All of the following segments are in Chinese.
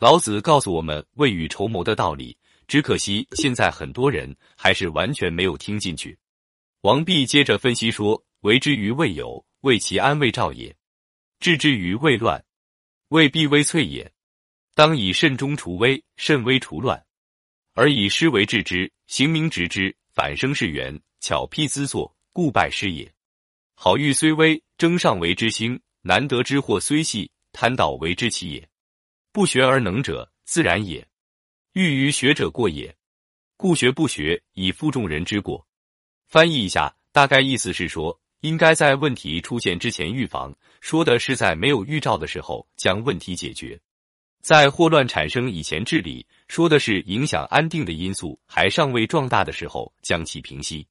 老子告诉我们未雨绸缪的道理，只可惜现在很多人还是完全没有听进去。王弼接着分析说：“为之于未有，为其安未兆也；治之于未乱，未必危脆也。当以慎终除危，慎危除乱，而以失为治之，行明直之，反生是源，巧辟兹作，故败师也。好玉虽微，争上为之兴；难得之货虽细，贪道为之奇也。不学而能者，自然也；欲于学者过也。故学不学，以负众人之过。”翻译一下，大概意思是说，应该在问题出现之前预防，说的是在没有预兆的时候将问题解决；在祸乱产生以前治理，说的是影响安定的因素还尚未壮大的时候将其平息。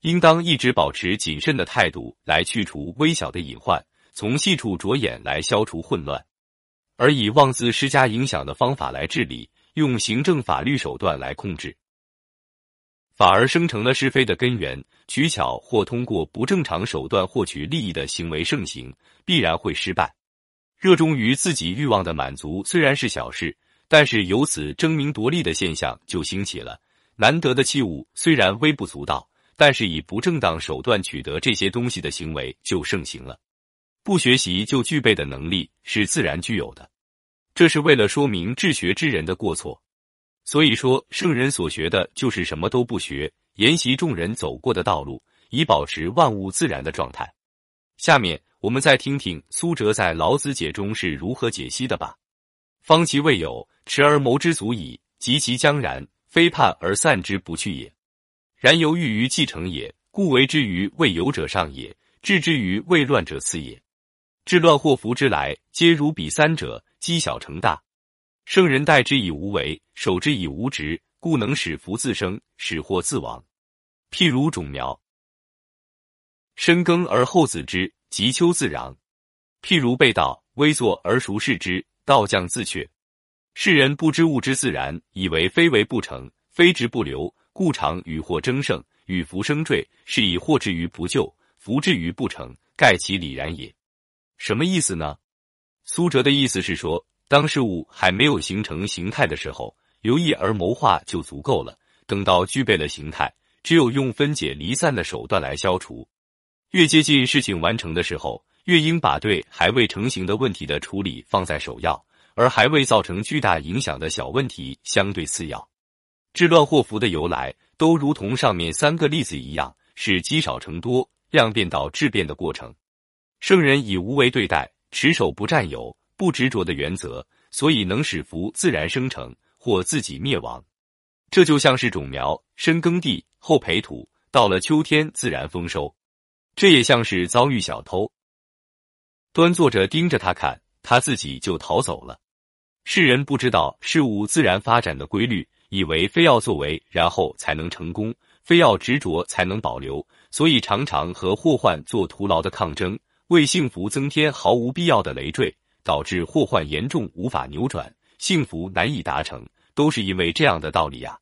应当一直保持谨慎的态度来去除微小的隐患，从细处着眼来消除混乱，而以妄自施加影响的方法来治理，用行政法律手段来控制。反而生成了是非的根源，取巧或通过不正常手段获取利益的行为盛行，必然会失败。热衷于自己欲望的满足虽然是小事，但是由此争名夺利的现象就兴起了。难得的器物虽然微不足道，但是以不正当手段取得这些东西的行为就盛行了。不学习就具备的能力是自然具有的，这是为了说明治学之人的过错。所以说，圣人所学的就是什么都不学，沿袭众人走过的道路，以保持万物自然的状态。下面我们再听听苏辙在《老子解》中是如何解析的吧。方其未有，持而谋之足矣；及其将然，非叛而散之不去也。然犹豫于继承也，故为之于未有者上也，治之于未乱者次也。治乱祸福之来，皆如彼三者，积小成大。圣人待之以无为，守之以无执，故能使福自生，使祸自亡。譬如种苗，深耕而后子之，及秋自壤；譬如被稻，微作而熟视之，道将自却。世人不知物之自然，以为非为不成，非直不留，故常与祸争胜，与福生坠，是以祸至于不救，福至于不成，盖其理然也。什么意思呢？苏辙的意思是说。当事物还没有形成形态的时候，留意而谋划就足够了。等到具备了形态，只有用分解离散的手段来消除。越接近事情完成的时候，越应把对还未成型的问题的处理放在首要，而还未造成巨大影响的小问题相对次要。治乱祸福的由来，都如同上面三个例子一样，是积少成多、量变到质变的过程。圣人以无为对待，持守不占有。不执着的原则，所以能使福自然生成或自己灭亡。这就像是种苗，深耕地后培土，到了秋天自然丰收。这也像是遭遇小偷，端坐着盯着他看，他自己就逃走了。世人不知道事物自然发展的规律，以为非要作为然后才能成功，非要执着才能保留，所以常常和祸患做徒劳的抗争，为幸福增添毫无必要的累赘。导致祸患严重，无法扭转，幸福难以达成，都是因为这样的道理呀。